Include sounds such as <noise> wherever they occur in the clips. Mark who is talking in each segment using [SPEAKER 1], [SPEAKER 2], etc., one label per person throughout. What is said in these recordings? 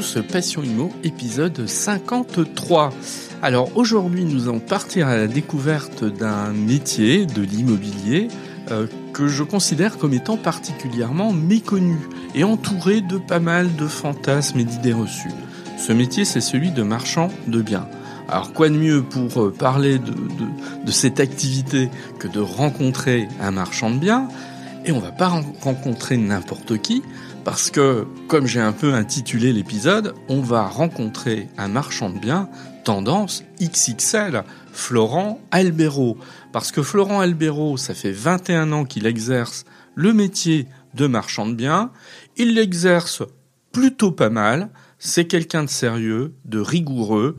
[SPEAKER 1] Passion Imo, épisode 53. Alors aujourd'hui nous allons partir à la découverte d'un métier de l'immobilier euh, que je considère comme étant particulièrement méconnu et entouré de pas mal de fantasmes et d'idées reçues. Ce métier c'est celui de marchand de biens. Alors quoi de mieux pour euh, parler de, de, de cette activité que de rencontrer un marchand de biens? Et on va pas rencontrer n'importe qui, parce que, comme j'ai un peu intitulé l'épisode, on va rencontrer un marchand de biens tendance XXL, Florent Albero. Parce que Florent Albero, ça fait 21 ans qu'il exerce le métier de marchand de biens. Il l'exerce plutôt pas mal. C'est quelqu'un de sérieux, de rigoureux.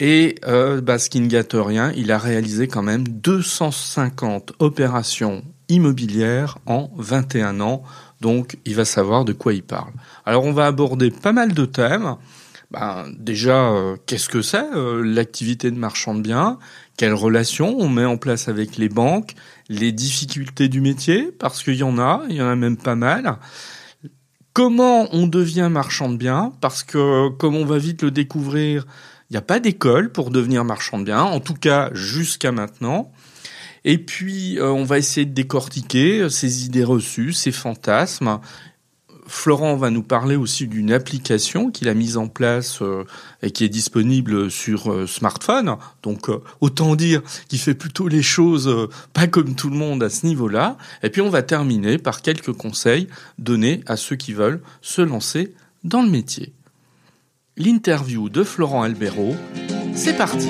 [SPEAKER 1] Et euh, bah, ce qui ne gâte rien, il a réalisé quand même 250 opérations immobilières en 21 ans donc il va savoir de quoi il parle. Alors on va aborder pas mal de thèmes. Ben, déjà, euh, qu'est-ce que c'est euh, l'activité de marchand de biens? Quelles relations on met en place avec les banques? Les difficultés du métier, parce qu'il y en a, il y en a même pas mal. Comment on devient marchand de biens? Parce que, comme on va vite le découvrir, il n'y a pas d'école pour devenir marchand de biens, en tout cas jusqu'à maintenant. Et puis, euh, on va essayer de décortiquer ces idées reçues, ces fantasmes. Florent va nous parler aussi d'une application qu'il a mise en place euh, et qui est disponible sur euh, smartphone. Donc autant dire qu'il fait plutôt les choses pas comme tout le monde à ce niveau-là. Et puis on va terminer par quelques conseils donnés à ceux qui veulent se lancer dans le métier. L'interview de Florent Albero, c'est parti.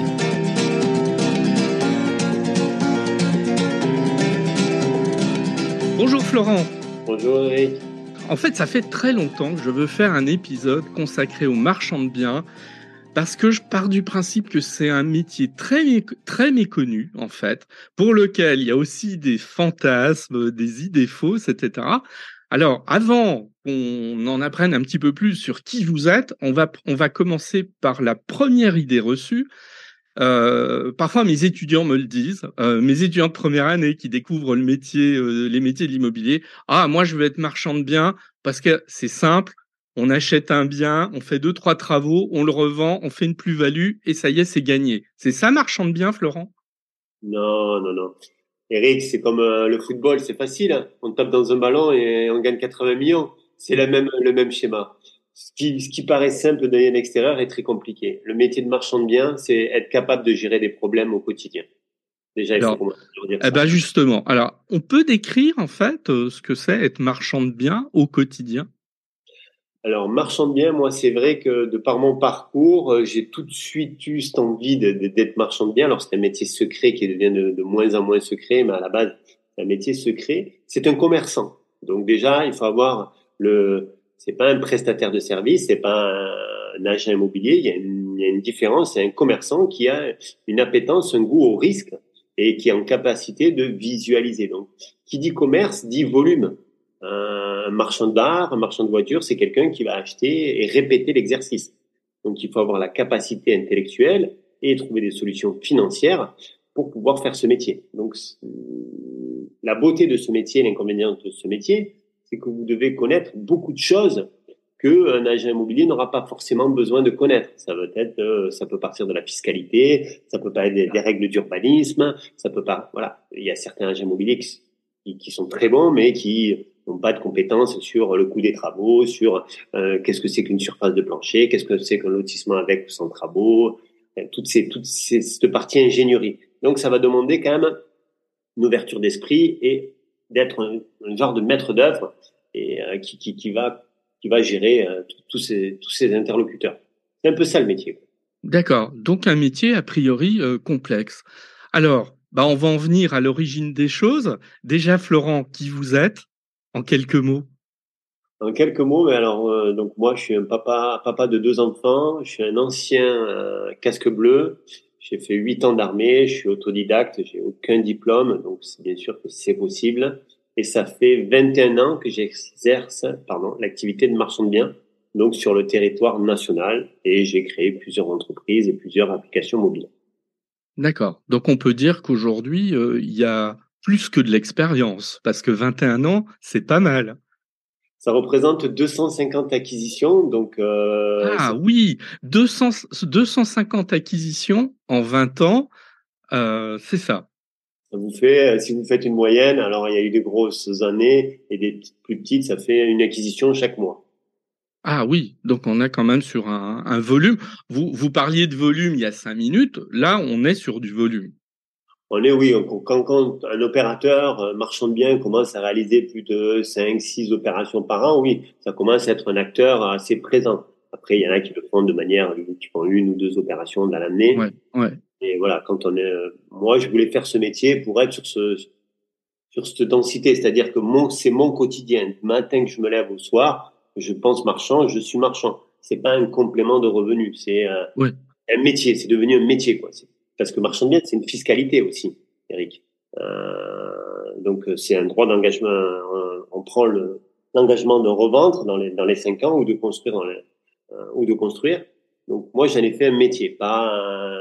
[SPEAKER 1] Bonjour Florent.
[SPEAKER 2] Bonjour Eric.
[SPEAKER 1] En fait, ça fait très longtemps que je veux faire un épisode consacré aux marchands de biens parce que je pars du principe que c'est un métier très, très méconnu, en fait, pour lequel il y a aussi des fantasmes, des idées fausses, etc. Alors, avant qu'on en apprenne un petit peu plus sur qui vous êtes, on va, on va commencer par la première idée reçue, euh, parfois, mes étudiants me le disent, euh, mes étudiants de première année qui découvrent euh, les métiers de l'immobilier. Ah, moi, je veux être marchand de biens parce que c'est simple. On achète un bien, on fait deux trois travaux, on le revend, on fait une plus-value et ça y est, c'est gagné. C'est ça, marchand de biens, Florent?
[SPEAKER 2] Non, non, non. Eric, c'est comme le football, c'est facile. Hein. On tape dans un ballon et on gagne 80 millions. C'est même, le même schéma ce qui, ce qui paraît simple d'un extérieur est très compliqué. Le métier de marchand de biens, c'est être capable de gérer des problèmes au quotidien.
[SPEAKER 1] Déjà, il faut dire eh ben justement, alors on peut décrire en fait euh, ce que c'est être marchand de biens au quotidien?
[SPEAKER 2] Alors marchand de biens, moi c'est vrai que de par mon parcours, euh, j'ai tout de suite eu cette envie d'être marchand de biens. Alors c'est un métier secret qui devient de, de, moins en moins secret, mais à la base c'est un métier secret. C'est un commerçant. Donc déjà, il faut avoir le c'est pas un prestataire de service, c'est pas un, agent immobilier. Il y, a une, y a une différence. C'est un commerçant qui a une appétence, un goût au risque et qui est en capacité de visualiser. Donc, qui dit commerce dit volume. Un marchand d'art, un marchand de voitures, c'est quelqu'un qui va acheter et répéter l'exercice. Donc, il faut avoir la capacité intellectuelle et trouver des solutions financières pour pouvoir faire ce métier. Donc, la beauté de ce métier, l'inconvénient de ce métier, c'est que vous devez connaître beaucoup de choses qu'un agent immobilier n'aura pas forcément besoin de connaître. Ça peut être, euh, ça peut partir de la fiscalité, ça peut pas être des, règles d'urbanisme, ça peut pas, voilà. Il y a certains agents immobiliers qui, sont très bons, mais qui n'ont pas de compétences sur le coût des travaux, sur euh, qu'est-ce que c'est qu'une surface de plancher, qu'est-ce que c'est qu'un lotissement avec ou sans travaux, euh, cette partie ingénierie. Donc, ça va demander quand même une ouverture d'esprit et d'être un, genre de maître d'œuvre et euh, qui, qui, qui, va qui va gérer euh, tous ces tous ces interlocuteurs. C'est un peu ça le métier.
[SPEAKER 1] D'accord. Donc un métier a priori euh, complexe. Alors, bah on va en venir à l'origine des choses. Déjà, Florent, qui vous êtes en quelques mots?
[SPEAKER 2] En quelques mots, mais alors donc moi je suis un papa papa de deux enfants. Je suis un ancien casque bleu. J'ai fait huit ans d'armée, je suis autodidacte, j'ai aucun diplôme, donc bien sûr que c'est possible. Et ça fait 21 ans que j'exerce l'activité de marchand de biens, donc sur le territoire national, et j'ai créé plusieurs entreprises et plusieurs applications mobiles.
[SPEAKER 1] D'accord. Donc on peut dire qu'aujourd'hui euh, il y a plus que de l'expérience, parce que 21 ans, c'est pas mal.
[SPEAKER 2] Ça représente 250 acquisitions. Donc,
[SPEAKER 1] euh, ah oui, 200, 250 acquisitions en 20 ans, euh, c'est ça.
[SPEAKER 2] Ça vous fait, euh, si vous faites une moyenne, alors il y a eu des grosses années et des plus petites, ça fait une acquisition chaque mois.
[SPEAKER 1] Ah oui, donc on est quand même sur un, un volume. Vous, vous parliez de volume il y a cinq minutes, là on est sur du volume
[SPEAKER 2] on est, oui, quand, quand un opérateur euh, marchand de biens commence à réaliser plus de 5, 6 opérations par an, oui, ça commence à être un acteur assez présent. Après, il y en a qui le font de manière, qui font une ou deux opérations dans l'année.
[SPEAKER 1] Ouais, ouais.
[SPEAKER 2] Et voilà, quand on est, moi, je voulais faire ce métier pour être sur ce, sur cette densité, c'est-à-dire que mon, c'est mon quotidien. Matin que je me lève au soir, je pense marchand, je suis marchand. C'est pas un complément de revenu, c'est euh, un métier. C'est devenu un métier, quoi. Parce que marchand de biens, c'est une fiscalité aussi, Eric. Euh, donc, c'est un droit d'engagement. On, prend l'engagement de revendre dans les, dans les cinq ans ou de construire dans les, euh, ou de construire. Donc, moi, j'en ai fait un métier, pas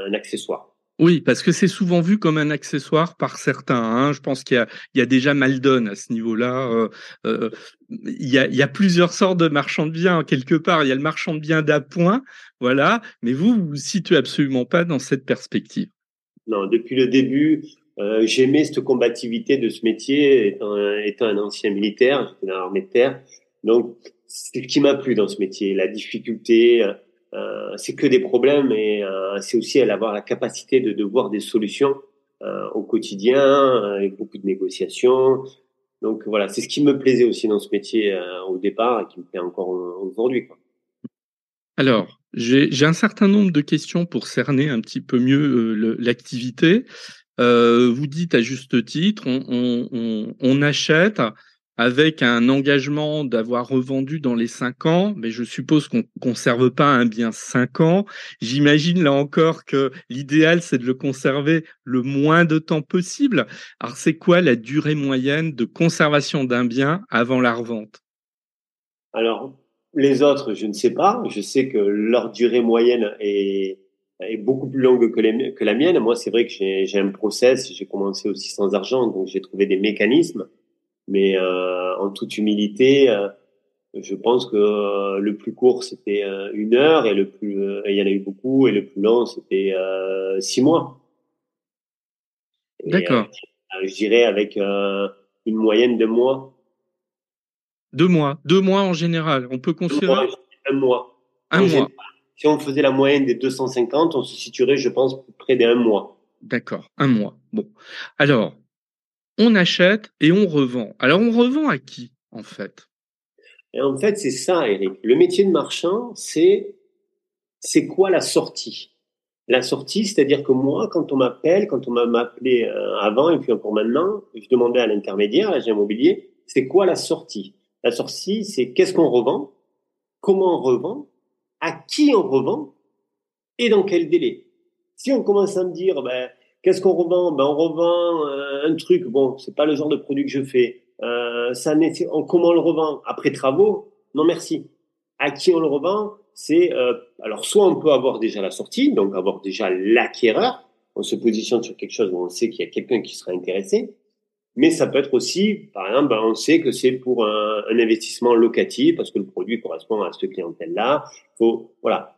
[SPEAKER 2] un accessoire.
[SPEAKER 1] Oui, parce que c'est souvent vu comme un accessoire par certains. Hein. Je pense qu'il y a, déjà mal donne à ce niveau-là. Euh, euh, il, y a, plusieurs sortes de marchands de biens quelque part. Il y a le marchand de biens d'appoint, voilà. Mais vous, vous vous situez absolument pas dans cette perspective.
[SPEAKER 2] Non, depuis le début, euh, j'aimais cette combativité de ce métier, étant, un ancien militaire, j'étais dans l'armée de terre. Donc, c'est ce qui m'a plu dans ce métier, la difficulté, euh, c'est que des problèmes et euh, c'est aussi avoir la capacité de, de voir des solutions euh, au quotidien avec beaucoup de négociations. Donc voilà, c'est ce qui me plaisait aussi dans ce métier au départ et qui me plaît encore aujourd'hui.
[SPEAKER 1] Alors, j'ai un certain nombre de questions pour cerner un petit peu mieux l'activité. Vous dites à juste titre, on achète, avec un engagement d'avoir revendu dans les cinq ans, mais je suppose qu'on conserve pas un bien cinq ans. J'imagine là encore que l'idéal c'est de le conserver le moins de temps possible. Alors c'est quoi la durée moyenne de conservation d'un bien avant la revente?
[SPEAKER 2] Alors les autres, je ne sais pas. Je sais que leur durée moyenne est, beaucoup plus longue que, que la mienne. Moi, c'est vrai que j'ai un process. J'ai commencé aussi sans argent, donc j'ai trouvé des mécanismes mais euh, en toute humilité, euh, je pense que euh, le plus court c'était une heure et le plus, il y en a eu beaucoup et le plus long c'était six mois.
[SPEAKER 1] D'accord.
[SPEAKER 2] je dirais avec une moyenne de mois.
[SPEAKER 1] Deux mois, deux mois en général. On peut considérer
[SPEAKER 2] un mois.
[SPEAKER 1] Un mois.
[SPEAKER 2] Si on faisait la moyenne des 250, on se situerait, je pense, près d'un mois.
[SPEAKER 1] D'accord, un mois. Bon. Alors, on achète et on revend. Alors on revend à qui en fait?
[SPEAKER 2] Et En fait, c'est ça, Eric. Le métier de marchand, c'est c'est quoi la sortie? La sortie, c'est-à-dire que moi, quand on m'appelle, quand on m'a appelé euh, avant et puis encore maintenant, je demandais à l'intermédiaire, l'agent immobilier, c'est quoi la sortie? La sortie, c'est qu'est-ce qu'on revend, comment on revend, à qui on revend? Et dans quel délai? Si on commence à me dire, ben, Qu'est-ce qu'on revend? Ben, On revend euh, un truc, bon, c'est pas le genre de produit que je fais. Euh, ça, comment on le revend? Après travaux? Non, merci. À qui on le revend? C'est euh, alors soit on peut avoir déjà la sortie, donc avoir déjà l'acquéreur. On se positionne sur quelque chose où on sait qu'il y a quelqu'un qui sera intéressé. Mais ça peut être aussi, par exemple, ben, on sait que c'est pour un, investissement locatif parce que le produit correspond à cette clientèle-là. Voilà,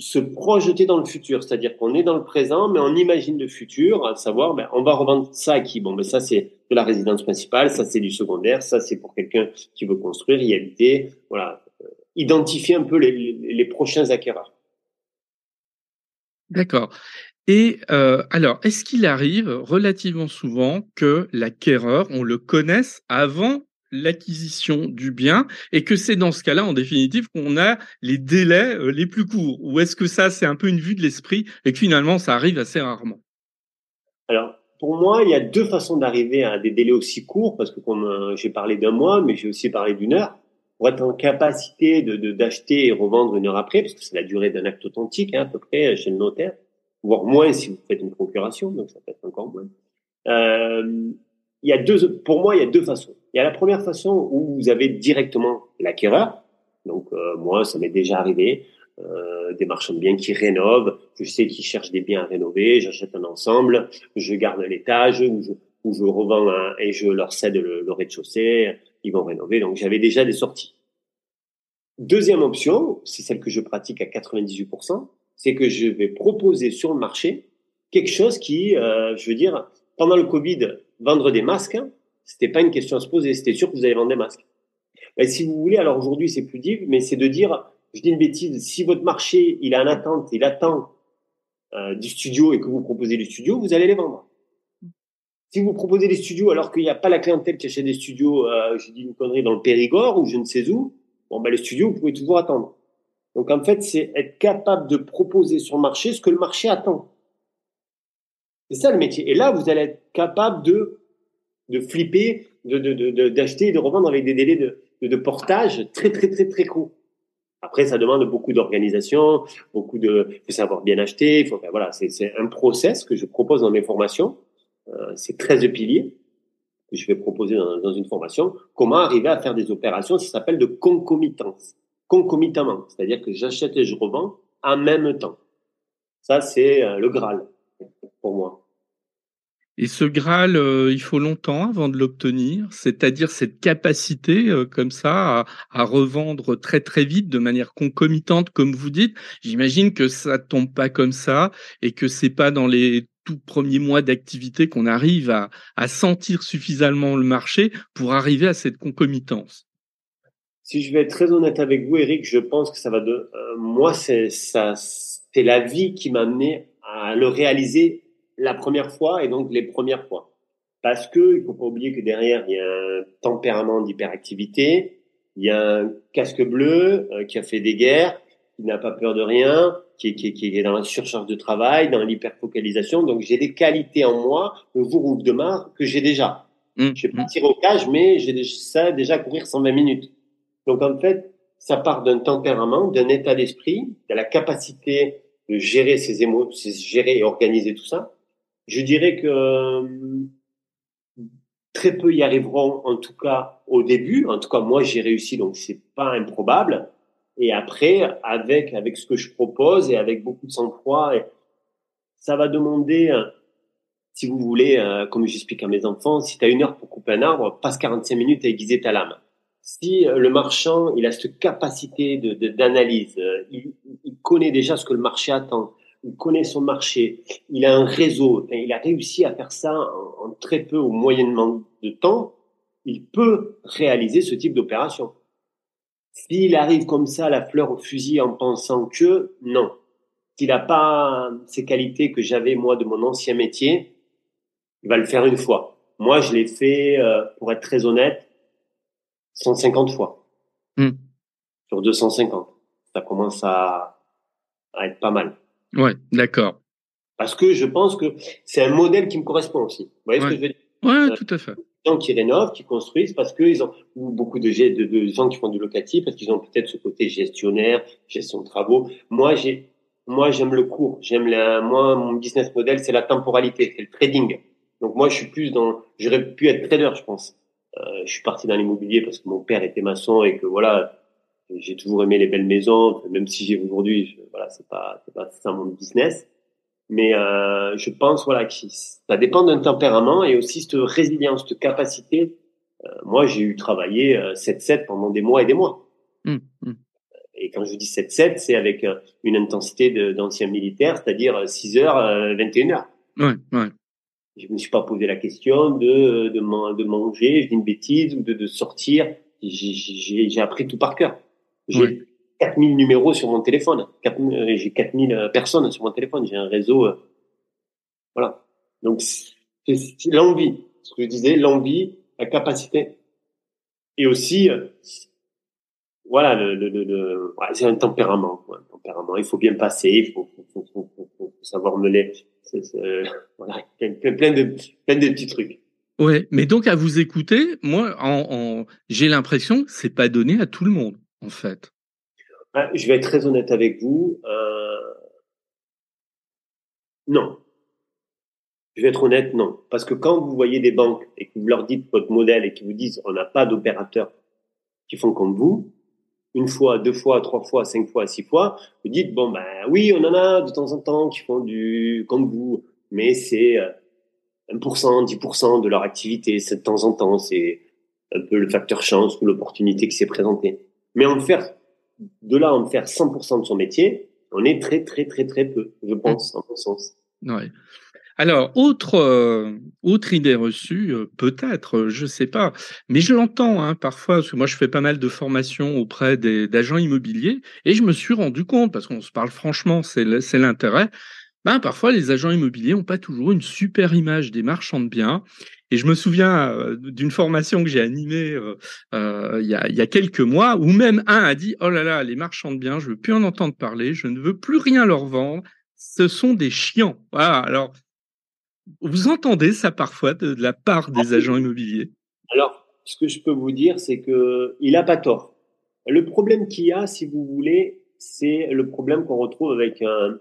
[SPEAKER 2] se projeter dans le futur, c'est-à-dire qu'on est dans le présent, mais on imagine le futur, à savoir, ben, on va revendre ça à qui? Bon, ben ça c'est de la résidence principale, ça c'est du secondaire, ça c'est pour quelqu'un qui veut construire, y habiter, voilà, euh, identifier un peu les, les, prochains acquéreurs.
[SPEAKER 1] D'accord. Et euh, alors, est-ce qu'il arrive relativement souvent que l'acquéreur, on le connaisse avant l'acquisition du bien et que c'est dans ce cas-là, en définitive, qu'on a les délais euh, les plus courts Ou est-ce que ça, c'est un peu une vue de l'esprit et que finalement, ça arrive assez rarement?
[SPEAKER 2] Alors, pour moi, il y a deux façons d'arriver à des délais aussi courts, parce que comme euh, j'ai parlé d'un mois, mais j'ai aussi parlé d'une heure, pour être en capacité de d'acheter et revendre une heure après, parce que c'est la durée d'un acte authentique, hein, à peu près, chez le notaire, voire moins si vous faites une procuration, donc ça peut être encore moins. Euh, il y a deux, pour moi, il y a deux façons. Il y a la première façon où vous avez directement l'acquéreur. Donc euh, moi, ça m'est déjà arrivé. Euh, des marchands de biens qui rénovent. Je sais qu'ils cherchent des biens à rénover. J'achète un ensemble. Je garde l'étage ou je, revends et je leur cède le, rez-de-chaussée. ils vont rénover. Donc j'avais déjà des sorties. Deuxième option, c'est celle que je pratique à 98%, c'est que je vais proposer sur le marché quelque chose qui, euh, je veux dire, pendant le Covid, vendre des masques, hein, c'était pas une question à se poser, c'était sûr que vous allez vendre des masques. Ben, si vous voulez, alors aujourd'hui c'est plus dur, mais c'est de dire, je dis une bêtise, si votre marché il est en attente, il attend euh, du studio et que vous proposez du studio, vous allez les vendre. Si vous proposez des studios alors qu'il n'y a pas la clientèle qui achète des studios, euh, je dis une connerie, dans le Périgord ou je ne sais où, bon ben le studio vous pouvez toujours attendre. Donc en fait c'est être capable de proposer sur le marché ce que le marché attend. C'est ça le métier. Et là vous allez être capable de de flipper, de d'acheter de, de, et de revendre avec des délais de, de, portage très très très très courts. Après, ça demande beaucoup d'organisation, beaucoup de, faut savoir bien acheter. Faut, voilà, c'est un process que je propose dans mes formations. Euh, c'est 13 piliers que je vais proposer dans, dans, une formation. Comment arriver à faire des opérations, ça s'appelle de concomitance, concomitamment, c'est-à-dire que j'achète et je revends en même temps. Ça, c'est euh, le Graal pour moi.
[SPEAKER 1] Et ce Graal, euh, il faut longtemps avant de l'obtenir, c'est-à-dire cette capacité euh, comme ça à, revendre très très vite de manière concomitante, comme vous dites. J'imagine que ça tombe pas comme ça et que c'est pas dans les tout premiers mois d'activité qu'on arrive à, à sentir suffisamment le marché pour arriver à cette concomitance.
[SPEAKER 2] Si je vais être très honnête avec vous, Eric, je pense que ça va de euh, moi c'est ça c'est la vie qui m'a amené à le réaliser la première fois et donc les premières fois. Parce que il faut pas oublier que derrière il y a un tempérament d'hyperactivité, il y a un casque bleu euh, qui a fait des guerres, qui n'a pas peur de rien, qui est, qui, qui est dans la surcharge de travail, dans l'hyperfocalisation. Donc j'ai des qualités en moi, le jour ou demain, que j'ai déjà. Mmh. Je vais pas tirer au cage, mais j'ai ça déjà courir 120 minutes. Donc en fait, ça part d'un tempérament, d'un état d'esprit, de la capacité de gérer ses émotions, gérer et organiser tout ça. Je dirais que euh, très peu y arriveront, en tout cas au début. En tout cas, moi, j'ai réussi, donc c'est pas improbable. Et après, avec avec ce que je propose et avec beaucoup de sang-froid, ça va demander, euh, si vous voulez, euh, comme j'explique à mes enfants, si tu as une heure pour couper un arbre, passe 45 minutes à aiguiser ta lame. Si le marchand, il a cette capacité d'analyse, il connaît déjà ce que le marché attend, il connaît son marché, il a un réseau, il a réussi à faire ça en, très peu ou moyennement de temps, il peut réaliser ce type d'opération. S'il arrive comme ça, la fleur au fusil, en pensant que, non. S'il n'a pas ces qualités que j'avais, moi, de mon ancien métier, il va le faire une fois. Moi, je l'ai fait, euh, pour être très honnête, 150 fois. Hmm. Sur 250. Ça commence à, à être pas mal.
[SPEAKER 1] Ouais, d'accord.
[SPEAKER 2] Parce que je pense que c'est un modèle qui me correspond aussi. Vous voyez ce que je veux dire?
[SPEAKER 1] Ouais, euh, tout à fait.
[SPEAKER 2] Des gens qui rénovent, qui construisent parce qu'ils ont, ou beaucoup de, de, de, gens qui font du locatif parce qu'ils ont peut-être ce côté gestionnaire, gestion de travaux. Moi, j'ai, moi, j'aime le cours. J'aime la, moi, mon business model, c'est la temporalité, c'est le trading. Donc moi, je suis plus dans, j'aurais pu être trader, je pense. Euh, je suis parti dans l'immobilier parce que mon père était maçon et que voilà, j'ai toujours aimé les belles maisons, même si j'ai aujourd'hui, voilà, c'est pas, c'est pas ça mon business. Mais euh, je pense voilà que ça dépend d'un tempérament et aussi cette résilience, cette capacité. Euh, moi, j'ai eu travaillé 7-7 euh, pendant des mois et des mois. Mmh, mmh. Et quand je dis 7-7, c'est avec euh, une intensité d'anciens militaires, c'est-à-dire 6 heures, 21 heures.
[SPEAKER 1] Ouais, ouais.
[SPEAKER 2] Je me suis pas posé la question de de, de manger, je dis une bêtise ou de, de sortir. J'ai appris tout par cœur. J'ai 4000 numéros sur mon téléphone. Euh, j'ai 4000 euh, personnes sur mon téléphone. J'ai un réseau. Euh, voilà. Donc, c'est l'envie. Ce que je disais, l'envie, la capacité. Et aussi, voilà, le, le, le, c'est un tempérament, un tempérament. Il faut bien passer, il faut, faut, faut, faut savoir mener. <laughs> voilà, plein, plein, de, plein de petits trucs.
[SPEAKER 1] Ouais, mais donc à vous écouter, moi, en, en j'ai l'impression que c'est pas donné à tout le monde en fait
[SPEAKER 2] ah, Je vais être très honnête avec vous. Euh... Non. Je vais être honnête, non. Parce que quand vous voyez des banques et que vous leur dites votre modèle et qu'ils vous disent on n'a pas d'opérateurs qui font comme vous, une fois, deux fois, trois fois, cinq fois, six fois, vous dites bon ben oui, on en a de temps en temps qui font du comme vous, mais c'est 1%, euh, 10% de leur activité, c'est de temps en temps, c'est un peu le facteur chance ou l'opportunité qui s'est présentée. Mais en faire, de là en faire 100% de son métier, on est très, très, très, très peu, je pense, en mon sens.
[SPEAKER 1] Ouais. Alors, autre, euh, autre idée reçue, euh, peut-être, je sais pas, mais je l'entends hein, parfois, parce que moi je fais pas mal de formations auprès d'agents immobiliers, et je me suis rendu compte, parce qu'on se parle franchement, c'est l'intérêt, ben, parfois les agents immobiliers n'ont pas toujours une super image des marchands de biens. Et je me souviens euh, d'une formation que j'ai animée il, y a, il y a quelques mois, où même un a dit, oh là là, les marchands de biens, je veux plus en entendre parler, je ne veux plus rien leur vendre, ce sont des chiants. Voilà, alors vous entendez ça parfois de, la part des agents immobiliers?
[SPEAKER 2] Alors, ce que je peux vous dire, c'est que il a pas tort. Le problème qu'il y a, si vous voulez, c'est le problème qu'on retrouve avec un,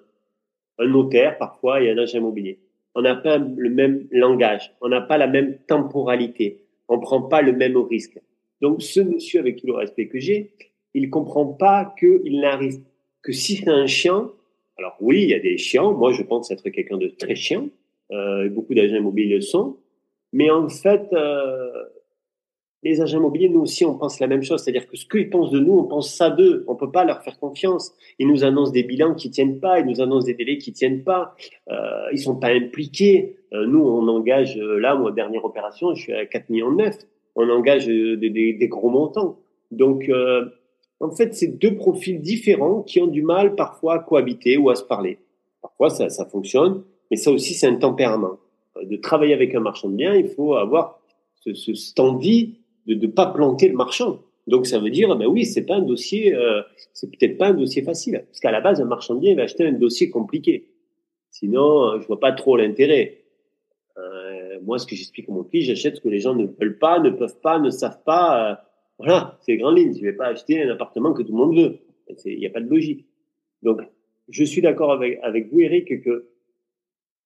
[SPEAKER 2] un notaire parfois et un agent immobilier. On n'a pas le même langage, on n'a pas la même temporalité, on prend pas le même risque. Donc, ce monsieur avec tout le respect que j'ai, il comprend pas qu'il n'arrive que si c'est un chien. Alors oui, il y a des chiens. Moi, je pense être quelqu'un de très chiant euh, beaucoup d'agents immobiliers le sont. Mais en fait, euh, les agents immobiliers, nous aussi, on pense la même chose. C'est-à-dire que ce qu'ils pensent de nous, on pense ça d'eux. On peut pas leur faire confiance. Ils nous annoncent des bilans qui tiennent pas. Ils nous annoncent des délais qui tiennent pas. Euh, ils sont pas impliqués. Euh, nous, on engage, euh, là, moi, dernière opération, je suis à 4 millions 9. On engage des, des, des gros montants. Donc, en fait, c'est deux profils différents qui ont du mal parfois à cohabiter ou à se parler. Parfois, ça, ça fonctionne. Mais ça aussi, c'est un tempérament. Euh, de travailler avec un marchand de biens, il faut avoir ce, ce, cette envie de ne pas planter le marchand. Donc ça veut dire, ben oui, c'est pas un dossier, euh, c'est peut-être pas un dossier facile, parce qu'à la base, un marchand de biens il va acheter un dossier compliqué. Sinon, euh, je vois pas trop l'intérêt. Euh, moi, ce que j'explique à mon fils, j'achète ce que les gens ne veulent pas, ne peuvent pas, ne savent pas. Euh, voilà, c'est les grandes lignes. Je vais pas acheter un appartement que tout le monde veut. Il n'y a pas de logique. Donc, je suis d'accord avec, avec vous, Eric, que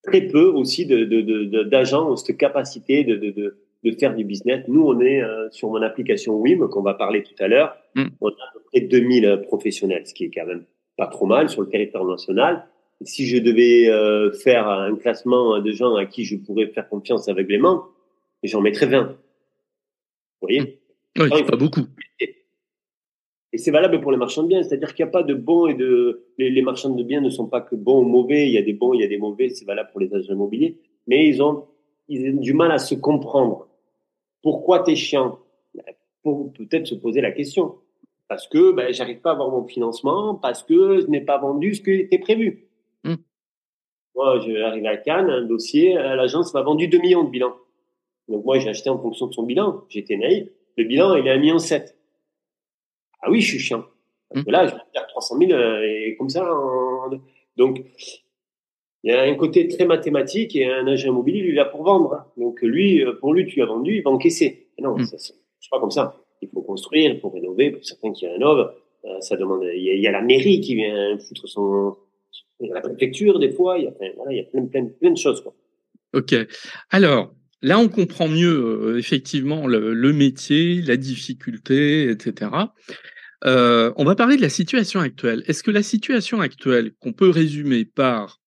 [SPEAKER 2] très peu aussi d'agents de, de, ont cette capacité de, de, de, faire du business. Nous, on est euh, sur mon application WIM, qu'on va parler tout à l'heure. Mm. On a à peu près 2000 professionnels, ce qui est quand même pas trop mal sur le territoire national. si je devais euh, faire un classement de gens à qui je pourrais faire confiance aveuglément, j'en mettrais 20. Vous voyez?
[SPEAKER 1] Oui, c'est pas beaucoup.
[SPEAKER 2] Et c'est valable pour les marchands de biens, c'est-à-dire qu'il n'y a pas de bons et de les, les, marchands de biens ne sont pas que bons ou mauvais. Il y a des bons, il y a des mauvais. C'est valable pour les agents immobiliers, mais ils ont ils ont du mal à se comprendre. Pourquoi t'es chiant Pour peut-être se poser la question. Parce que ben, j'arrive pas à avoir mon financement, parce que je n'ai pas vendu ce qui était prévu. Mmh. Moi, j'arrive à Cannes, un dossier, l'agence m'a vendu 2 millions de bilan. Donc moi, j'ai acheté en fonction de son bilan. J'étais naïf. Le bilan, il est à 1,7 million. Ah oui, je suis chiant. Parce que là, je vais faire 300 000 euh, et comme ça. Donc, il y a un côté très mathématique et un agent immobilier, lui, il est là pour vendre. Donc, lui, euh, pour lui, tu as vendu, il va encaisser. non, mm. ça, c'est pas comme ça. Il faut construire, il faut rénover. Pour certains qui rénovent, euh, ça demande. Il y, a, la mairie qui vient foutre son, la préfecture des fois. Il y a, voilà, il y a plein, plein, plein de choses. Quoi.
[SPEAKER 1] Ok. Alors, Là, on comprend mieux effectivement le, le, métier, la difficulté, etc. Euh, on va parler de la situation actuelle. Est-ce que la situation actuelle, qu'on peut résumer par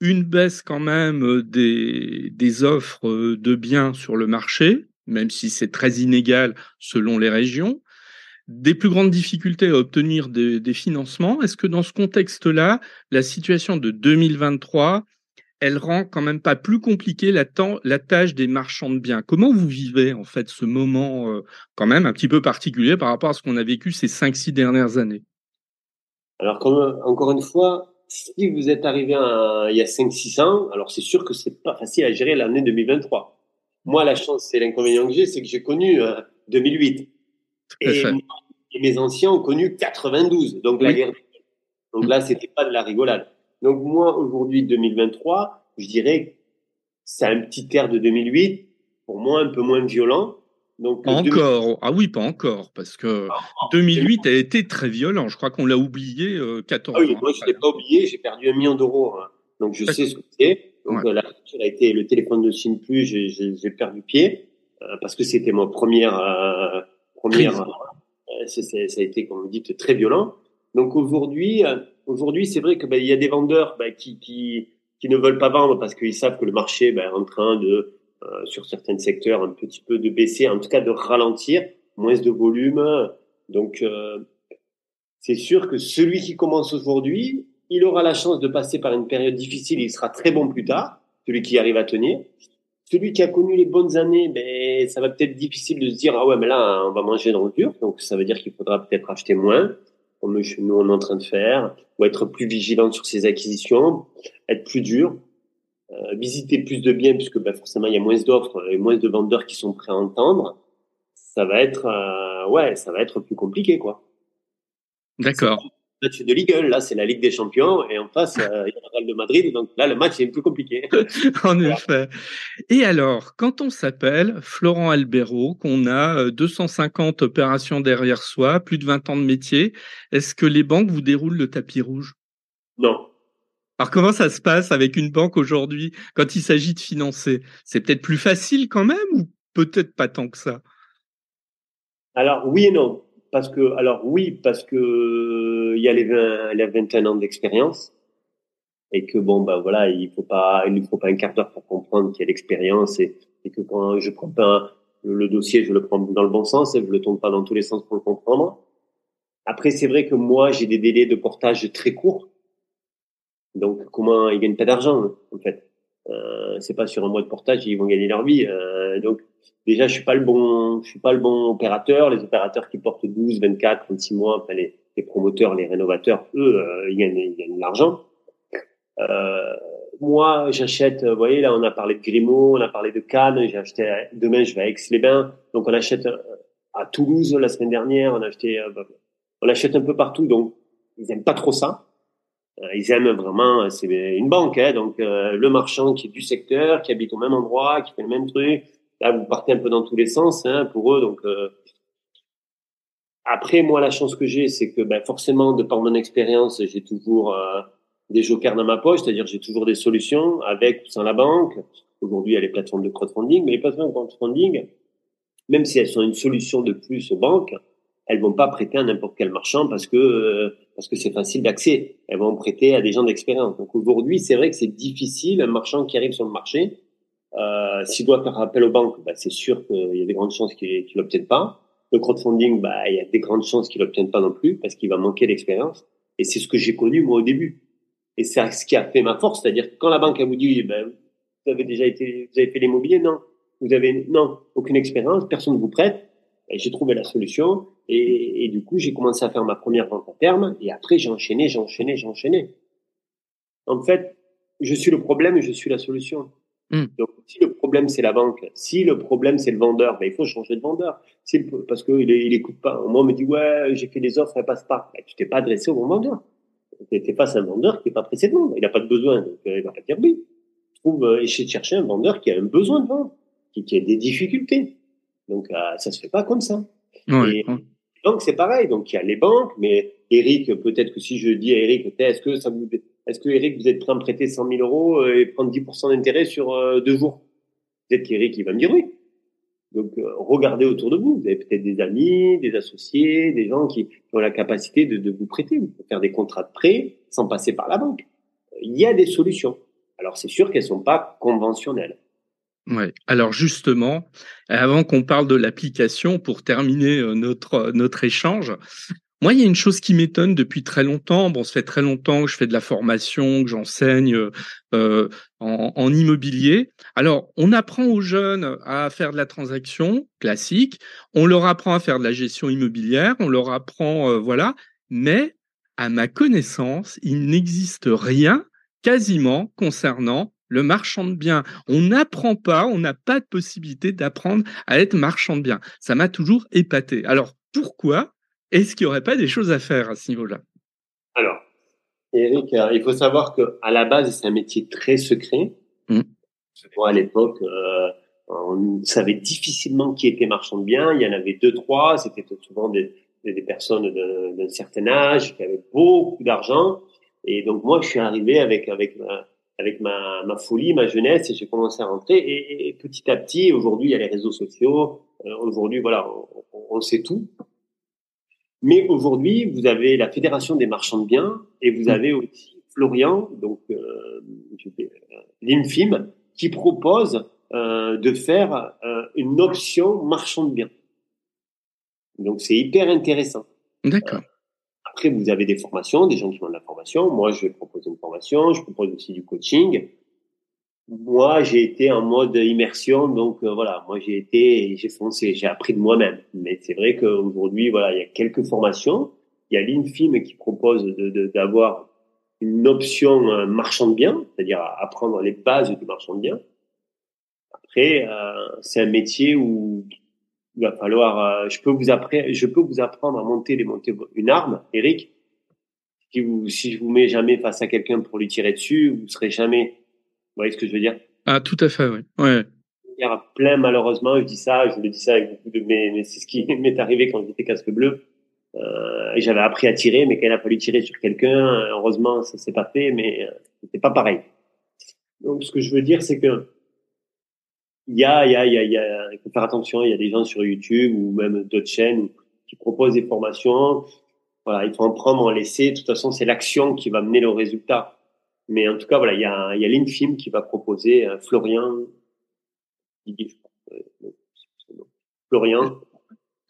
[SPEAKER 1] une baisse quand même des, des offres de biens sur le marché, même si c'est très inégal selon les régions, des plus grandes difficultés à obtenir des, financements, est-ce que dans ce contexte-là, la situation de 2023 elle rend quand même pas plus compliquée la, la tâche des marchands de biens? Comment vous vivez en fait ce moment euh, quand même un petit peu particulier par rapport à ce qu'on a vécu ces 5-6 dernières années?
[SPEAKER 2] Alors comme, encore une fois, si vous êtes arrivé il y a 5-6 ans, alors c'est sûr que c'est pas facile à gérer l'année 2023. Moi, la chance, c'est l'inconvénient que j'ai, c'est que j'ai connu 2008. Euh, et, et, mes anciens ont connu 92, donc la guerre. Donc là, c'était pas de la rigolade. Donc moi, aujourd'hui, 2023, je dirais c'est un petit air de 2008, pour moi un peu moins violent.
[SPEAKER 1] Donc, pas encore. Ah oui, pas encore, parce que 2008 a été très violent. Je crois qu'on l'a oublié euh, 14
[SPEAKER 2] ah oui, Moi, je ne l'ai pas oublié. J'ai perdu un million d'euros. Hein. Donc, je sais ce que c'est. Donc, ouais. la a été le téléphone de Signe Plus. J'ai perdu pied euh, parce que c'était ma première euh, première. Euh, ça a été, comme vous dites, très violent. Donc aujourd'hui, euh, aujourd'hui, c'est vrai que ben, il y a des vendeurs ben, qui, qui, qui ne veulent pas vendre parce qu'ils savent que le marché ben, est en train de sur certains secteurs un petit peu de baisser, en tout cas de ralentir, moins de volume. Donc c'est sûr que celui qui commence aujourd'hui, il aura la chance de passer par une période difficile, il sera très bon plus tard, celui qui arrive à tenir. Celui qui a connu les bonnes années, ben, ça va peut-être difficile de se dire, ah ouais, mais là, on va manger dans le dur. Donc, ça veut dire qu'il faudra peut-être acheter moins, comme nous, on est en train de faire, ou être plus vigilant sur ses acquisitions, être plus dur, euh, visiter plus de biens, puisque ben, forcément, il y a moins d'offres et moins de vendeurs qui sont prêts à entendre. Ça va être, euh, ouais, ça va être plus compliqué, quoi.
[SPEAKER 1] D'accord
[SPEAKER 2] match de Ligue 1. Là, c'est la Ligue des Champions et en face, euh, il y a le Real de Madrid. Donc là, le match est plus compliqué. <laughs>
[SPEAKER 1] en effet. Et alors, quand on s'appelle Florent Albero, qu'on a 250 euh, opérations derrière soi, plus de 20 ans de métier, est-ce que les banques vous déroulent le tapis rouge? Alors comment ça se passe avec une banque aujourd'hui quand il s'agit de financer? C'est peut-être plus facile quand même ou peut-être pas tant que ça?
[SPEAKER 2] Alors oui et non parce que, alors oui, parce que il y a les 20, les 21 ans d'expérience et que bon, ben voilà, il faut pas, il ne faut pas un quart d'heure pour comprendre qu'il y a l'expérience et, et, que quand je prends pas le dossier, je le prends dans le bon sens et je le tourne pas dans tous les sens pour le comprendre. Après, c'est vrai que moi, j'ai des délais de portage très courts. Donc, comment ils gagnent pas d'argent, en fait. Euh, c'est pas sur un mois de portage ils vont gagner leur vie. Euh, donc, déjà je suis pas le bon je suis pas le bon opérateur les opérateurs qui portent 12 24 36 mois enfin les, les promoteurs les rénovateurs eux euh, ils gagnent ils gagnent de l'argent euh, moi j'achète vous voyez là on a parlé de Grimaud on a parlé de Cannes j'ai acheté demain je vais à Aix-les-Bains donc on achète euh, à Toulouse la semaine dernière on a acheté euh, on achète un peu partout donc ils aiment pas trop ça ils aiment vraiment, c'est une banque, hein, donc le marchand qui est du secteur, qui habite au même endroit, qui fait le même truc, Là, vous partez un peu dans tous les sens hein, pour eux. Donc euh, après, moi, la chance que j'ai, c'est que ben, forcément, de par mon expérience, j'ai toujours euh, des jokers dans ma poche, c'est-à-dire j'ai toujours des solutions avec ou sans la banque. Aujourd'hui, il y a les plateformes de crowdfunding, mais les plateformes de crowdfunding, même si elles sont une solution de plus aux banques, elles vont pas prêter à n'importe quel marchand parce que euh, parce que c'est facile d'accès. Elles vont prêter à des gens d'expérience. Donc aujourd'hui, c'est vrai que c'est difficile un marchand qui arrive sur le marché euh, S'il doit faire appel aux banques, bah, c'est sûr qu'il y a des grandes chances qu'il ne l'obtienne pas. Le crowdfunding, bah, il y a des grandes chances qu'il l'obtienne pas non plus parce qu'il va manquer d'expérience. Et c'est ce que j'ai connu moi au début. Et c'est ce qui a fait ma force, c'est-à-dire quand la banque a vous dit, ben, vous avez déjà été, vous avez fait l'immobilier, non, vous avez non aucune expérience, personne ne vous prête. J'ai trouvé la solution et, et du coup j'ai commencé à faire ma première vente à terme et après j'ai enchaîné, j'ai enchaîné, j'ai enchaîné. En fait, je suis le problème et je suis la solution. Hmm. Donc, si le problème c'est la banque, si le problème c'est le vendeur, ben, il faut changer de vendeur. Si parce qu'il il écoute pas. Moi, on me dit ouais, j'ai fait des offres, elles passent pas. Ben, tu t'es pas adressé au bon vendeur. Tu es face à un vendeur qui est pas pressé de vendre. Il n'a pas de besoin, donc euh, il va pas dire oui. Je trouve euh, essayer de chercher un vendeur qui a un besoin de vendre, qui, qui a des difficultés. Donc, euh, ça se fait pas comme ça.
[SPEAKER 1] Ouais,
[SPEAKER 2] donc c'est pareil. Donc il y a les banques, mais Eric, peut-être que si je dis à Eric, est-ce que ça vous est-ce que Eric, vous êtes prêt à me prêter 100 000 euros euh, et prendre 10% d'intérêt sur euh, deux jours? Peut-être qu'Eric, il va me dire oui. Donc, euh, regardez autour de vous. Vous avez peut-être des amis, des associés, des gens qui ont la capacité de, de vous prêter. Vous pouvez faire des contrats de prêt sans passer par la banque. Il y a des solutions. Alors, c'est sûr qu'elles sont pas conventionnelles.
[SPEAKER 1] Ouais. Alors justement, avant qu'on parle de l'application, pour terminer notre notre échange, moi, il y a une chose qui m'étonne depuis très longtemps. Bon, ça fait très longtemps que je fais de la formation, que j'enseigne euh, en, en, immobilier. Alors, on apprend aux jeunes à faire de la transaction classique. On leur apprend à faire de la gestion immobilière. On leur apprend, euh, voilà. Mais à ma connaissance, il n'existe rien quasiment concernant le marchand de biens. On n'apprend pas, on n'a pas de possibilité d'apprendre à être marchand de biens. Ça m'a toujours épaté. Alors, pourquoi est-ce qu'il n'y aurait pas des choses à faire à ce niveau-là?
[SPEAKER 2] Alors, Eric, euh, il faut savoir que à la base, c'est un métier très secret. Mmh. Moi, à l'époque, euh, on savait difficilement qui était marchand de biens. Il y en avait deux, trois. C'était souvent des, des personnes d'un certain âge qui avaient beaucoup d'argent. Et donc, moi, je suis arrivé avec, avec ma, avec ma, ma folie, ma jeunesse, et j'ai commencé à rentrer. Et, petit à petit, aujourd'hui, il y a les réseaux sociaux. Euh, aujourd'hui, voilà, on, on, sait tout. Mais aujourd'hui, vous avez la Fédération des marchands de biens et vous avez aussi Florian, donc euh, l'INFIM, qui propose de faire une option marchand de biens. Donc c'est hyper intéressant.
[SPEAKER 1] D'accord.
[SPEAKER 2] Après, vous avez des formations, des gens qui font de la formation. Moi, je vais proposer une formation. Je propose aussi du coaching. Moi, j'ai été en mode immersion, donc voilà, moi j'ai été, j'ai foncé, j'ai appris de moi-même. Mais c'est vrai qu'aujourd'hui, voilà, il y a quelques formations. Il y a l'Infim qui propose d'avoir une option euh, marchand de biens, c'est-à-dire apprendre les bases du marchand de biens. Après, euh, c'est un métier où il va falloir. Euh, je peux vous apprendre, je peux vous apprendre à monter, démonter une arme, Eric. Si, vous, si je vous mets jamais face à quelqu'un pour lui tirer dessus, vous serez jamais. Vous voyez ce que je veux dire?
[SPEAKER 1] Ah, tout à fait, oui. Ouais.
[SPEAKER 2] Il y a plein, malheureusement, je dis ça, je le dis ça avec beaucoup de, mais, mais c'est ce qui <laughs> m'est arrivé quand j'étais casque bleu. Euh, et j'avais appris à tirer, mais quand il a fallu tirer sur quelqu'un, heureusement, ça s'est pas fait, mais euh, c'était pas pareil. Donc, ce que je veux dire, c'est que il y a, il y a, il y a, il y a, faut faire attention. Il y a des gens sur YouTube ou même d'autres chaînes qui proposent des formations. Voilà, il faut en prendre, en laisser. De toute façon, c'est l'action qui va mener le résultat. Mais en tout cas, voilà, il y a, il y a l'Infim qui va proposer euh, Florian. Florian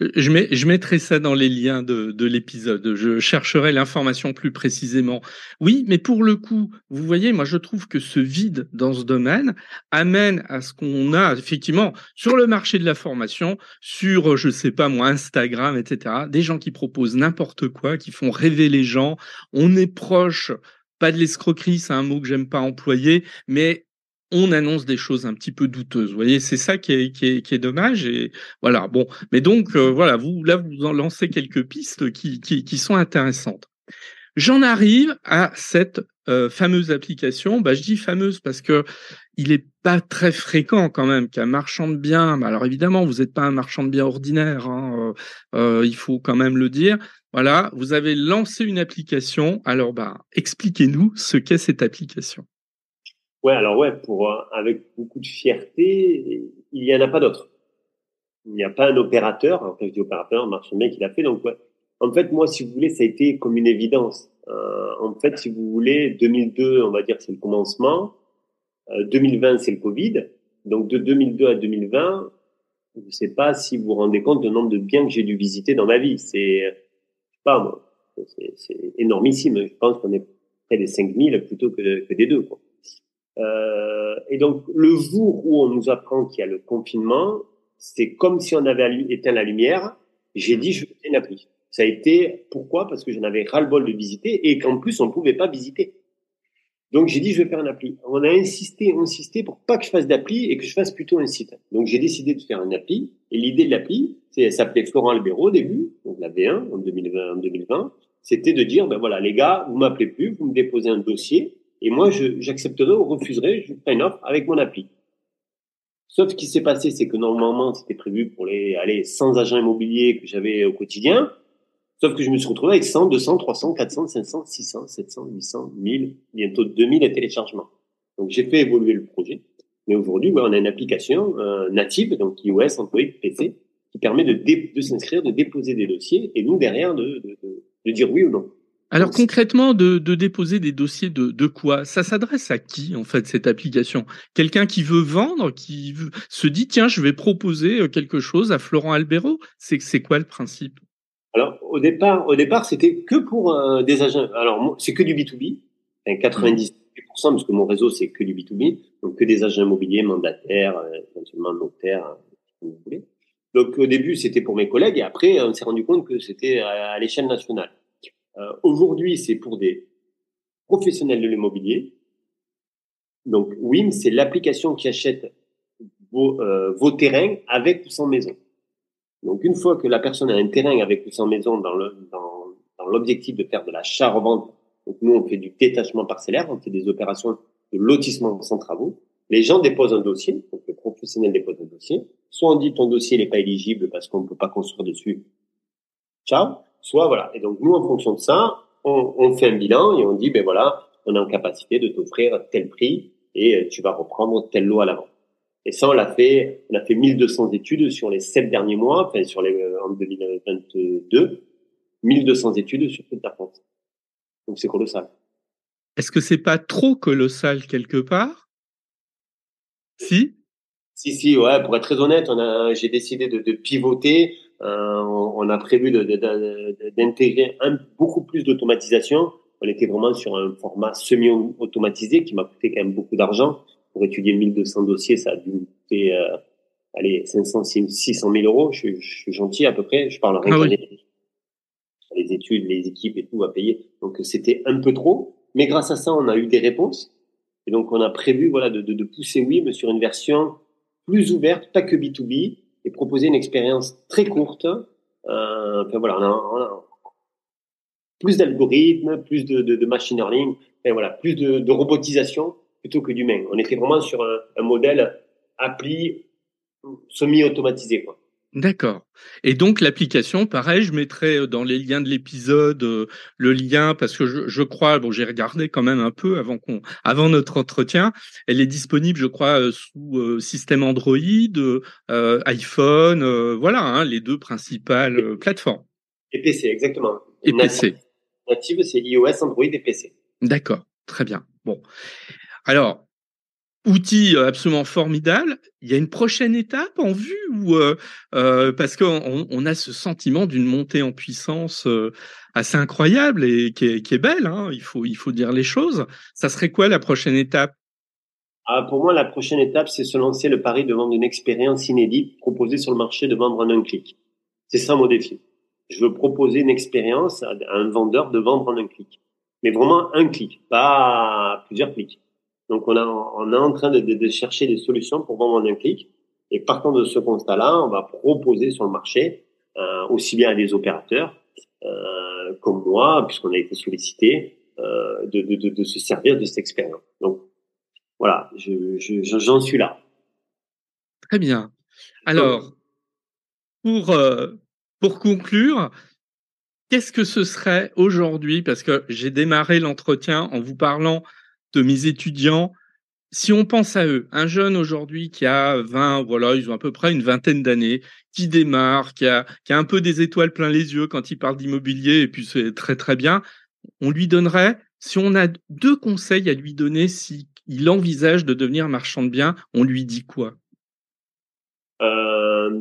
[SPEAKER 1] je, mettrai ça dans les liens de, de l'épisode. Je chercherai l'information plus précisément. Oui, mais pour le coup, vous voyez, moi je trouve que ce vide dans ce domaine amène à ce qu'on a effectivement sur le marché de la formation, sur, je sais pas moi, Instagram, etc., des gens qui proposent n'importe quoi, qui font rêver les gens. On est proche pas de l'escroquerie, c'est un mot que j'aime pas employer, mais on annonce des choses un petit peu douteuses. Vous voyez, c'est ça qui est, qui, est, qui est, dommage. Et voilà, bon. Mais donc, euh, voilà, vous, là, vous en lancez quelques pistes qui, qui, sont intéressantes. J'en arrive à cette euh, fameuse application. Bah, je dis fameuse parce que il est pas très fréquent quand même qu'un marchand de biens. Bah, alors évidemment, vous n'êtes pas un marchand de biens ordinaire. Hein, euh, il faut quand même le dire. Voilà, vous avez lancé une application. Alors, bah, expliquez-nous ce qu'est cette application.
[SPEAKER 2] Ouais, alors ouais, pour avec beaucoup de fierté, il y en a pas d'autre. Il n'y a pas un opérateur, en fait, je dis opérateur, un marchand bien qui l'a fait. Donc, ouais. en fait, moi, si vous voulez, ça a été comme une évidence. Euh, en fait, si vous voulez, 2002, on va dire, c'est le commencement. Euh, 2020, c'est le Covid. Donc, de 2002 à 2020, je ne sais pas si vous vous rendez compte du nombre de biens que j'ai dû visiter dans ma vie. C'est, pas moi, c'est énormissime. Je pense qu'on est près des 5000 plutôt que, que des deux. Euh, et donc, le jour où on nous apprend qu'il y a le confinement, c'est comme si on avait éteint la lumière. J'ai dit, je vais une appli. Ça a été, pourquoi? Parce que j'en avais ras-le-bol de visiter et qu'en plus, on ne pouvait pas visiter. Donc, j'ai dit, je vais faire une appli. On a insisté, insisté pour pas que je fasse d'appli et que je fasse plutôt un site. Donc, j'ai décidé de faire une appli. Et l'idée de l'appli, c'est, elle s'appelait Florent Albero au début, donc la V1 en 2020, en 2020. C'était de dire, ben voilà, les gars, vous m'appelez plus, vous me déposez un dossier et moi, j'accepterai ou refuserai, je ferai une offre avec mon appli. Sauf ce qui s'est passé, c'est que normalement, c'était prévu pour les aller 100 agents immobiliers que j'avais au quotidien. Sauf que je me suis retrouvé avec 100, 200, 300, 400, 500, 600, 700, 800, 1000, bientôt 2000 téléchargements. Donc, j'ai fait évoluer le projet. Mais aujourd'hui, on a une application euh, native, donc iOS, Android, PC, qui permet de, de s'inscrire, de déposer des dossiers, et nous, derrière, de, de, de dire oui ou non.
[SPEAKER 1] Alors concrètement, de, de, déposer des dossiers de, de quoi? Ça s'adresse à qui en fait cette application? Quelqu'un qui veut vendre, qui veut, se dit tiens, je vais proposer euh, quelque chose à Florent Albero? C'est c'est quoi le principe?
[SPEAKER 2] Alors au départ, au départ, c'était que pour euh, des agents. Alors c'est que du B 2 B, 90 parce que mon réseau c'est que du B 2 B, donc que des agents immobiliers, mandataires, euh, éventuellement notaires, hein, si vous voulez. Donc au début c'était pour mes collègues et après on s'est rendu compte que c'était à l'échelle nationale. Euh, aujourd'hui, c'est pour des professionnels de l'immobilier. Donc, WIM, c'est l'application qui achète vos, euh, vos, terrains avec ou sans maison. Donc, une fois que la personne a un terrain avec ou sans maison dans le, dans, dans l'objectif de faire de la revente donc nous, on fait du détachement parcellaire, on fait des opérations de lotissement sans travaux. Les gens déposent un dossier, donc le professionnel dépose un dossier. Soit on dit ton dossier n'est pas éligible parce qu'on ne peut pas construire dessus. Ciao soit voilà. Et donc nous, en fonction de ça, on, on, fait un bilan et on dit, ben voilà, on est en capacité de t'offrir tel prix et euh, tu vas reprendre telle loi à l'avant. Et ça, on l'a fait, on a fait 1200 études sur les sept derniers mois, enfin sur les euh, en 2022, 1200 études sur toute la France. Donc c'est colossal.
[SPEAKER 1] Est-ce que c'est pas trop colossal quelque part? Si?
[SPEAKER 2] Si, si, ouais, pour être très honnête, on a, j'ai décidé de, de pivoter. Euh, on, a prévu d'intégrer beaucoup plus d'automatisation. On était vraiment sur un format semi-automatisé qui m'a coûté quand même beaucoup d'argent. Pour étudier 1200 dossiers, ça a dû me coûter, euh, allez, 500, 600 000 euros. Je, je, suis gentil à peu près. Je parle rien ah oui. Les études, les équipes et tout à payer. Donc c'était un peu trop. Mais grâce à ça, on a eu des réponses. Et donc on a prévu, voilà, de, de, de pousser WIM sur une version plus ouverte, pas que B2B, et proposer une expérience très courte. Euh, enfin, voilà, on a, on a plus d'algorithmes, plus de, de, de, machine learning, et voilà, plus de, de robotisation plutôt que d'humain. On était vraiment sur un, un modèle appli semi-automatisé. Quoi.
[SPEAKER 1] D'accord. Et donc l'application, pareil, je mettrai euh, dans les liens de l'épisode euh, le lien parce que je, je crois, bon, j'ai regardé quand même un peu avant qu'on, avant notre entretien. Elle est disponible, je crois, euh, sous système Android, iPhone, voilà, hein, les deux principales plateformes.
[SPEAKER 2] Et PC, exactement.
[SPEAKER 1] Et PC.
[SPEAKER 2] Native, c'est iOS, Android et PC.
[SPEAKER 1] D'accord, très bien. Bon, alors outil euh, absolument formidable. Il y a une prochaine étape en vue ou euh, euh, parce qu'on on a ce sentiment d'une montée en puissance assez incroyable et qui est, qui est belle. Hein, il faut il faut dire les choses. Ça serait quoi la prochaine étape?
[SPEAKER 2] Ah, Pour moi, la prochaine étape, c'est se lancer le pari de vendre une expérience inédite proposée sur le marché de vendre en un clic. C'est ça mon défi. Je veux proposer une expérience à un vendeur de vendre en un clic, mais vraiment un clic, pas plusieurs clics. Donc, on, est en train de, chercher des solutions pour vendre en un clic. Et partant de ce constat-là, on va proposer sur le marché, euh, aussi bien à des opérateurs euh, comme moi, puisqu'on a été sollicité, euh, de, se servir de cette expérience. Donc, voilà, j'en je, je, suis là.
[SPEAKER 1] Très bien. Alors, pour, pour conclure, qu'est-ce que ce serait aujourd'hui? Parce que j'ai démarré l'entretien en vous parlant de mes étudiants, si on pense à eux, un jeune aujourd'hui qui a 20, voilà, ils ont à peu près une vingtaine d'années, qui démarre, qui a, qui a un peu des étoiles plein les yeux quand il parle d'immobilier, et puis c'est très très bien, on lui donnerait, si on a deux conseils à lui donner, si il envisage de devenir marchand de biens, on lui dit quoi?
[SPEAKER 2] Euh,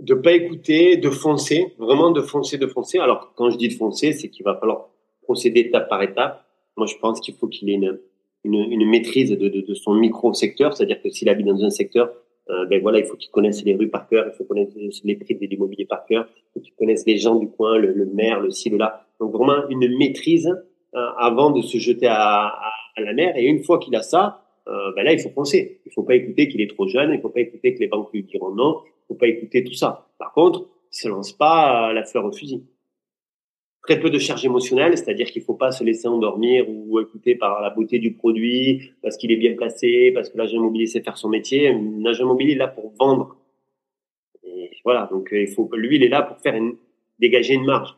[SPEAKER 2] De pas écouter, de foncer, vraiment de foncer, de foncer. Alors quand je dis de foncer, c'est qu'il va falloir procéder étape par étape. Moi, je pense qu'il faut qu'il ait une, une, une maîtrise de, de, de, son micro-secteur, c'est-à-dire que s'il habite dans un secteur, euh, ben voilà, il faut qu'il connaisse les rues par cœur, il faut connaître les prix de l'immobilier par cœur, il faut qu'il connaisse les gens du coin, le, le maire, le ci, le là. Donc vraiment une maîtrise euh, avant de se jeter à, à, à, la mer. Et une fois qu'il a ça, euh, ben là, il faut penser. Il faut pas écouter qu'il est trop jeune, il faut pas écouter que les banques lui diront non, il faut pas écouter tout ça. Par contre, il se lance pas la fleur au fusil très peu de charge émotionnelle, c'est-à-dire qu'il faut pas se laisser endormir ou écouter par la beauté du produit, parce qu'il est bien placé, parce que l'agent immobilier sait faire son métier. L'agent immobilier est là pour vendre. Et voilà, donc euh, il faut lui, il est là pour faire une, dégager une marge.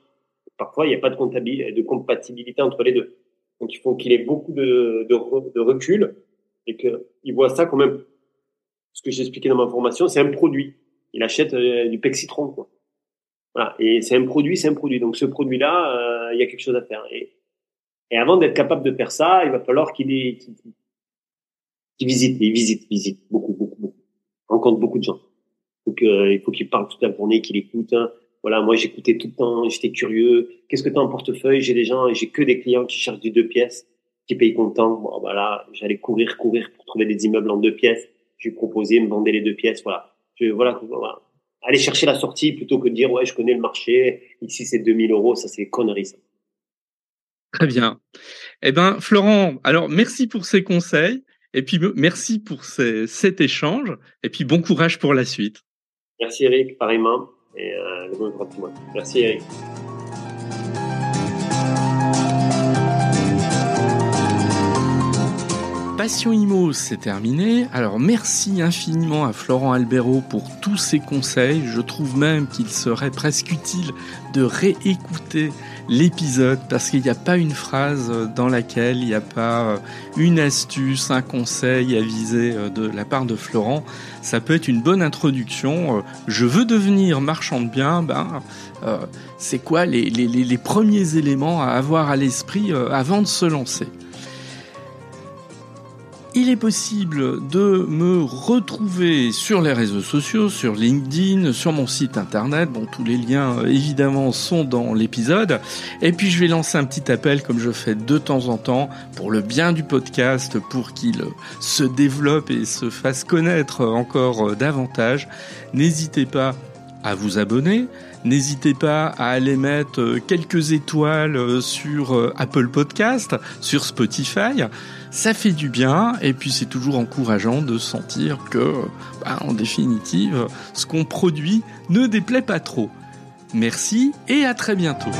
[SPEAKER 2] Parfois, il n'y a pas de, de compatibilité entre les deux. Donc il faut qu'il ait beaucoup de, de, recul et qu'il voit ça quand même. Ce que j'ai expliqué dans ma formation, c'est un produit. Il achète euh, du Pexitron, quoi. Voilà. Et c'est un produit, c'est un produit. Donc ce produit-là, euh, il y a quelque chose à faire. Et, et avant d'être capable de faire ça, il va falloir qu'il qu visite, il visite, visite beaucoup, beaucoup, beaucoup. Rencontre beaucoup de gens. Donc euh, il faut qu'il parle toute la journée, qu'il écoute. Hein. Voilà, moi j'écoutais tout le temps, j'étais curieux. Qu'est-ce que tu as en portefeuille? J'ai des gens, j'ai que des clients qui cherchent du deux pièces, qui payent content. Bon, voilà, j'allais courir, courir pour trouver des immeubles en deux pièces. Je lui proposais, me vendait les deux pièces. Voilà. Je, voilà aller chercher la sortie plutôt que de dire ouais je connais le marché ici c'est 2000 euros ça c'est connerie ça.
[SPEAKER 1] Très bien. Eh ben Florent, alors merci pour ces conseils et puis merci pour ces, cet échange et puis bon courage pour la suite.
[SPEAKER 2] Merci Eric, pareillement et euh, le bon Merci Eric.
[SPEAKER 1] Passion Imo, c'est terminé. Alors merci infiniment à Florent Albero pour tous ses conseils. Je trouve même qu'il serait presque utile de réécouter l'épisode parce qu'il n'y a pas une phrase dans laquelle il n'y a pas euh, une astuce, un conseil avisé euh, de la part de Florent. Ça peut être une bonne introduction. Euh, je veux devenir marchand de biens. Ben, c'est quoi les, premiers éléments à avoir à l'esprit avant de se lancer? Il est possible de me retrouver sur les réseaux sociaux, sur LinkedIn, sur mon site internet. Bon, tous les liens euh, évidemment sont dans l'épisode. Et puis je vais lancer un petit appel comme je fais de temps en temps pour le bien du podcast, pour qu'il se développe et se fasse connaître encore euh, davantage. N'hésitez pas à vous abonner. N'hésitez pas à aller mettre euh, quelques étoiles sur Apple Podcast, sur Spotify ça fait du bien et puis c'est toujours encourageant de sentir que, bah, en définitive, ce qu'on produit ne déplaît pas trop. Merci et à très bientôt.